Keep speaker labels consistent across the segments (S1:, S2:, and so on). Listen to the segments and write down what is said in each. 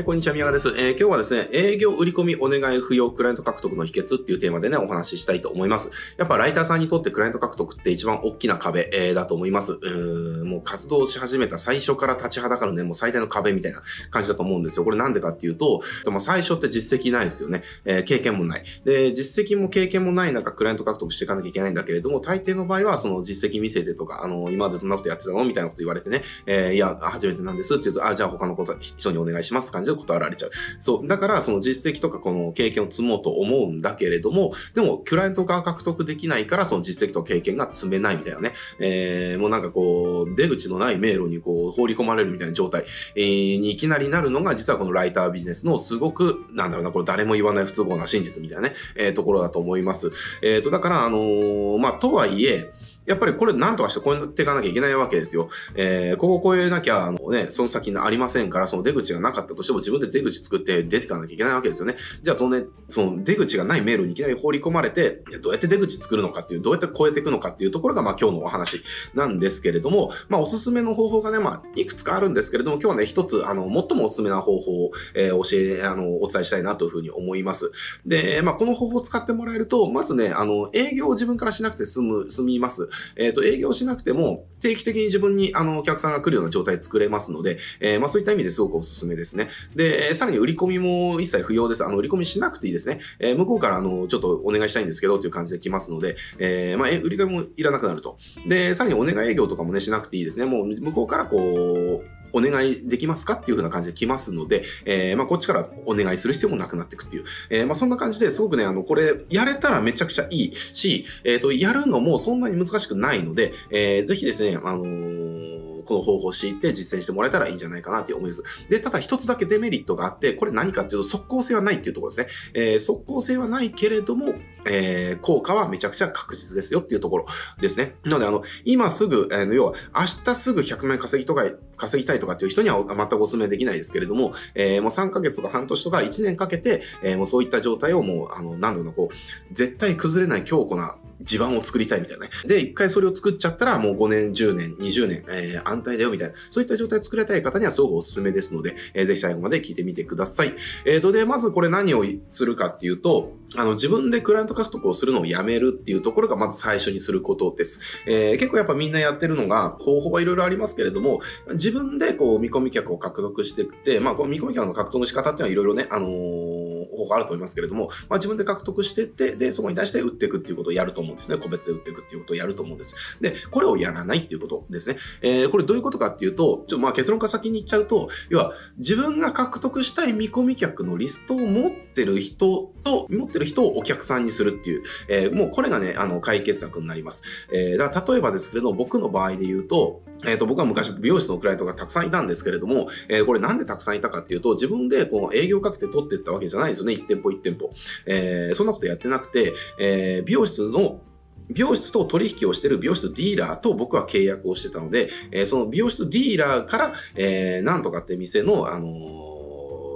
S1: はい、こんにちは、宮川です。えー、今日はですね、営業売り込みお願い不要クライアント獲得の秘訣っていうテーマでね、お話ししたいと思います。やっぱライターさんにとってクライアント獲得って一番大きな壁、えー、だと思います。うん、もう活動し始めた最初から立ちはだかるね、もう最大の壁みたいな感じだと思うんですよ。これなんでかっていうと、まあ、最初って実績ないですよね。えー、経験もない。で、実績も経験もない中、クライアント獲得していかなきゃいけないんだけれども、大抵の場合は、その実績見せてとか、あの、今までどんなことやってたの？みたいなこと言われてね、えー、いや、初めてなんですって言うと、あ、じゃあ他のこと人にお願いします感じで断られちゃう。そう。だから、その実績とかこの経験を積もうと思うんだけれども、でも、クライアント側獲得できないから、その実績と経験が積めないみたいなね。えー、もうなんかこう、出口のない迷路にこう、放り込まれるみたいな状態、えー、にいきなりなるのが、実はこのライタービジネスのすごく、なんだろうな、これ誰も言わない不都合な真実みたいなね、えー、ところだと思います。えっ、ー、と、だから、あのー、まあ、とはいえ、やっぱりこれ何とかしてこうやっていかなきゃいけないわけですよ。えー、ここを越えなきゃ、あのね、その先ありませんから、その出口がなかったとしても自分で出口作って出ていかなきゃいけないわけですよね。じゃあそのね、その出口がないメールにいきなり放り込まれて、どうやって出口作るのかっていう、どうやって越えていくのかっていうところが、まあ今日のお話なんですけれども、まあおすすめの方法がね、まあいくつかあるんですけれども、今日はね、一つ、あの、最もおすすめな方法を、えー、教え、あの、お伝えしたいなというふうに思います。で、まあこの方法を使ってもらえると、まずね、あの、営業を自分からしなくて済む、済みます。えっ、ー、と、営業しなくても、定期的に自分にあのお客さんが来るような状態作れますので、えー、まあそういった意味ですごくおすすめですね。で、さらに売り込みも一切不要です。あの、売り込みしなくていいですね。えー、向こうからあの、ちょっとお願いしたいんですけどという感じで来ますので、えー、まあ、売り込みもいらなくなると。で、さらにお願い営業とかもね、しなくていいですね。もう向こうからこう、お願いできますかっていう風な感じで来ますので、えー、まあ、こっちからお願いする必要もなくなっていくっていう。えー、まあ、そんな感じですごくね、あの、これ、やれたらめちゃくちゃいいし、えっ、ー、と、やるのもそんなに難しくないので、えー、ぜひですね、あのこの方法を敷いて実践してもらえたらいいんじゃないかなという思いです。で、ただ一つだけデメリットがあって、これ何かっていうと即効性はないっていうところですね。えー、即効性はないけれども、えー、効果はめちゃくちゃ確実ですよっていうところですね。なので、あの、今すぐ、えー、要は、明日すぐ100万円稼ぎとか、稼ぎたいとかっていう人には全くお勧めできないですけれども、えー、もう3ヶ月とか半年とか1年かけて、えー、もうそういった状態をもう、あの、何度もこう、絶対崩れない強固な地盤を作りたいみたいなね。で、一回それを作っちゃったら、もう5年、10年、20年、えー、安泰だよみたいな。そういった状態を作りたい方にはすごくおすすめですので、えー、ぜひ最後まで聞いてみてください。えーと、で、まずこれ何をするかっていうと、あの、自分でクライアント獲得をするのをやめるっていうところがまず最初にすることです。えー、結構やっぱみんなやってるのが、方法はいろいろありますけれども、自分でこう、見込み客を獲得していって、まあ、この見込み客の獲得の仕方っていうのはいろいろね、あのー、方法あると思いますけれども、まあ、自分で獲得していって、で、そこに対して売っていくっていうことをやると思うんですね。個別で売っていくっていうことをやると思うんです。で、これをやらないっていうことですね。えー、これどういうことかっていうと、ちょまあ結論から先に言っちゃうと、要は、自分が獲得したい見込み客のリストを持ってる人と、持ってる人をお客さんにするっていう、えー、もうこれがね、あの、解決策になります。えー、だから例えばですけれども、僕の場合で言うと、えっ、ー、と、僕は昔美容室のクライアントがたくさんいたんですけれども、えー、これなんでたくさんいたかっていうと、自分でこう営業かけて取っていったわけじゃないですよね。1店舗1店舗。えー、そんなことやってなくて、えー、美容室の美容室と取引をしている美容室ディーラーと僕は契約をしてたので、えー、その美容室ディーラーから、えー、なんとかって店の、あのー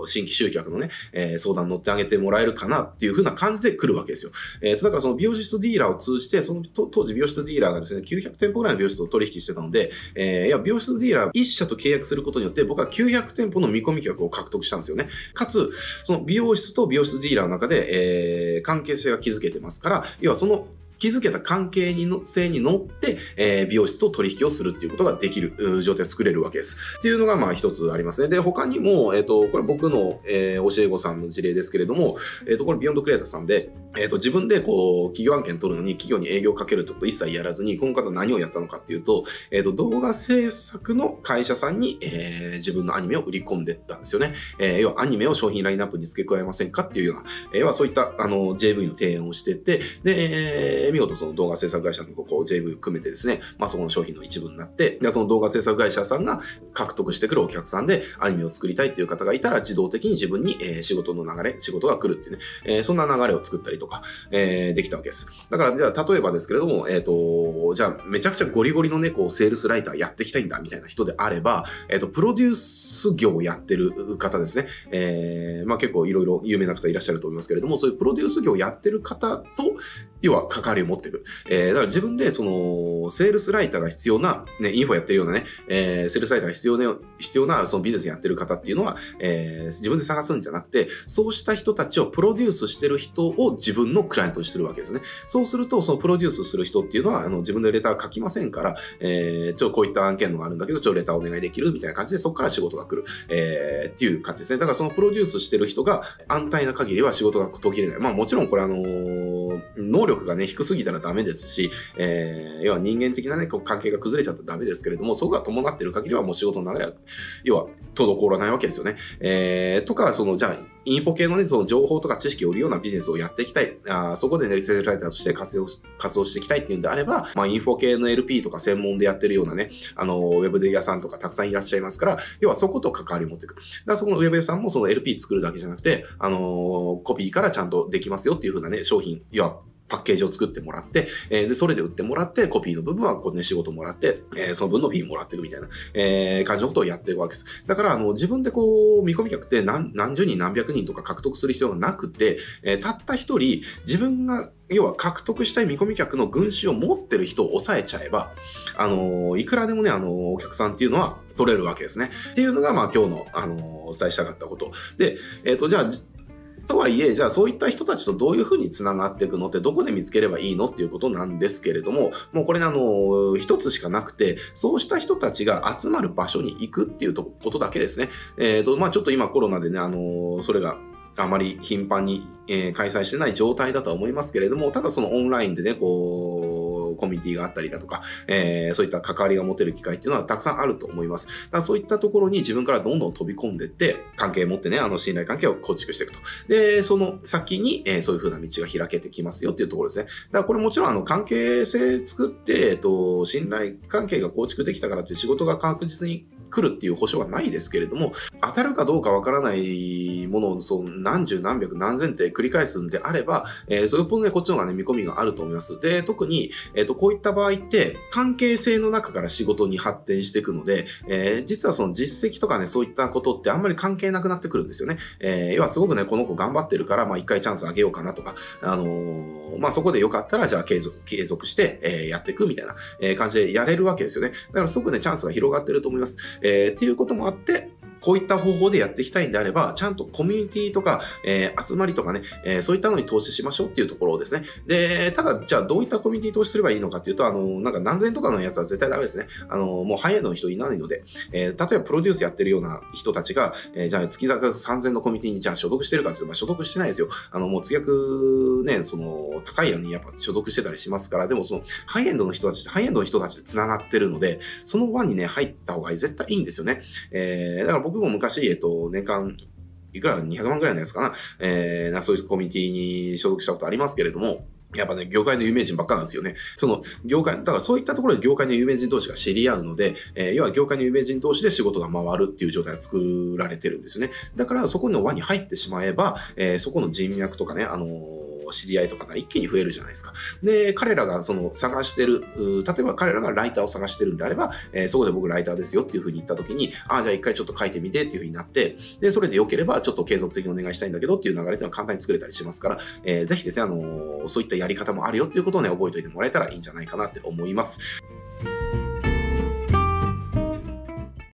S1: 新規集客のね、えー、相談乗ってあげてもらえるかなっていう風な感じで来るわけですよ。えっ、ー、と、だからその美容室ディーラーを通じて、その当時美容室ディーラーがですね、900店舗ぐらいの美容室と取引してたので、えー、いや、美容室ディーラー1社と契約することによって僕は900店舗の見込み客を獲得したんですよね。かつ、その美容室と美容室ディーラーの中で、えー、関係性が築けてますから、要はその築けた関係にの性に乗って、えー、美容室と取引をするっていうことができる状態を作れるわけです。っていうのがまあ一つありますね。で、他にも、えっ、ー、と、これ僕の、えー、教え子さんの事例ですけれども、えっ、ー、と、これビヨンドクリエイターさんで、えっ、と、自分でこう、企業案件取るのに企業に営業かけるってこと一切やらずに、この方何をやったのかっていうと、えっ、と、動画制作の会社さんに、えー、自分のアニメを売り込んでったんですよね。えー、要はアニメを商品ラインナップに付け加えませんかっていうような、えー、要はそういった、あの、JV の提案をしてて、で、えー、え見事その動画制作会社のこう JV を組めてですね、まあ、そこの商品の一部になって、でその動画制作会社さんが獲得してくるお客さんでアニメを作りたいっていう方がいたら、自動的に自分に、え、仕事の流れ、仕事が来るっていうね、え、そんな流れを作ったりとか、え、できたわけです。だから、じゃあ、例えばですけれども、えっ、と、じゃあ、めちゃくちゃゴリゴリのね、こう、セールスライターやっていきたいんだ、みたいな人であれば、えっ、と、プロデュース業をやってる方ですね。えー、まあ結構いろいろ有名な方いらっしゃると思いますけれども、そういうプロデュース業をやってる方と、要は関わりを持っていく。えー、だから自分でその、セールスライターが必要な、ね、インフォやってるようなね、えー、セールスライターが必要な、必要なそのビジネスやってる方っていうのは、えー、自分で探すんじゃなくて、そうした人たちをプロデュースしてる人を自分のクライアントにするわけですね。そうすると、そのプロデュースする人っていうのは、あの、自分でレター書きませんから、えー、ちょ、こういった案件のがあるんだけど、ちょ、レターお願いできるみたいな感じで、そこから仕事が来る。えー、っていう感じですね。だからそのプロデュースしてる人が安泰な限りは仕事が途切れない。まあもちろんこれあの、能力がね、低すぎたらダメですし、えー、要は人間的なね、こう関係が崩れちゃったらダメですけれども、そこが伴ってる限りはもう仕事の流れは、要は滞らないわけですよね。えー、とか、その、じゃあ、インフォ系のね、その情報とか知識を売るようなビジネスをやっていきたい。あそこでね、セールライターとして活用活動していきたいっていうんであれば、まあ、インフォ系の LP とか専門でやってるようなね、あの、ウェブデ屋さんとかたくさんいらっしゃいますから、要はそこと関わりを持っていく。だからそこのウェブ屋さんもその LP 作るだけじゃなくて、あのコピーからちゃんとできますよっていう風なね、商品、要はパッケージを作ってもらって、えー、で、それで売ってもらって、コピーの部分はこうね、仕事もらって、えー、その分のフィーもらっていくみたいな、えー、感じのことをやっていくわけです。だから、あの、自分でこう、見込み客って何何十人何百人とか獲得する必要がなくて、えー、たった一人、自分が要は獲得したい見込み客の群衆を持ってる人を抑えちゃえば、あのいくらでもね、あのお客さんっていうのは取れるわけですね。っていうのが、まあ今日の、あのお伝えしたかったこと。で、えっ、ー、と、じゃあ、とはいえ、じゃあそういった人たちとどういうふうにつながっていくのってどこで見つければいいのっていうことなんですけれども、もうこれあの、一つしかなくて、そうした人たちが集まる場所に行くっていうことだけですね。えっ、ー、と、まあちょっと今コロナでね、あの、それがあまり頻繁に、えー、開催してない状態だとは思いますけれども、ただそのオンラインでね、こう、コミュニティがあったりだとか、えー、そういった関わりが持てる機会っていうのはたくさんあると思います。だからそういったところに自分からどんどん飛び込んでって、関係持ってね、あの信頼関係を構築していくと。で、その先に、えー、そういう風な道が開けてきますよっていうところですね。だからこれもちろんあの関係性作って、えっと、信頼関係が構築できたからって仕事が確実に来るっていう保証はないですけれども、当たるかどうかわからないものをそう何十何百何千って繰り返すんであれば、えー、それぽね、こっちの方がね、見込みがあると思います。で、特に、えっ、ー、と、こういった場合って、関係性の中から仕事に発展していくので、えー、実はその実績とかね、そういったことってあんまり関係なくなってくるんですよね。えー、要はすごくね、この子頑張ってるから、まあ一回チャンスあげようかなとか、あのー、まあそこでよかったら、じゃあ継続、継続して、えー、やっていくみたいな、えー、感じでやれるわけですよね。だからすごくね、チャンスが広がってると思います。えー、っていうこともあって、こういった方法でやっていきたいんであれば、ちゃんとコミュニティとか、えー、集まりとかね、えー、そういったのに投資しましょうっていうところですね。で、ただ、じゃあどういったコミュニティ投資すればいいのかっていうと、あの、なんか何千とかのやつは絶対ダメですね。あの、もうハイエンドの人いないので、えー、例えばプロデュースやってるような人たちが、えー、じゃあ月坂3000のコミュニティにじゃあ所属してるかっていうと、まあ、所属してないですよ。あの、もう月額ね、その、高いやにやっぱ所属してたりしますから、でもその、ハイエンドの人たち、ハイエンドの人たちで繋がってるので、その輪にね、入った方が絶対いいんですよね。えー、だから僕僕も昔、えっと、年間、いくら200万ぐらいのやつかな、えー、そういうコミュニティに所属したことありますけれども、やっぱね、業界の有名人ばっかなんですよね。その、業界、だからそういったところで業界の有名人同士が知り合うので、えー、要は業界の有名人同士で仕事が回るっていう状態が作られてるんですよね。だからそこの輪に入ってしまえば、えー、そこの人脈とかね、あのー知り合いとかが一気に増えるじゃないですか。で、彼らがその探してる、例えば彼らがライターを探してるんであれば、えー、そこで僕ライターですよっていうふうに言った時に、ああ、じゃあ一回ちょっと書いてみてっていうふうになって、で、それで良ければちょっと継続的にお願いしたいんだけどっていう流れっていうのは簡単に作れたりしますから、えー、ぜひですね、あのー、そういったやり方もあるよっていうことをね、覚えておいてもらえたらいいんじゃないかなって思います。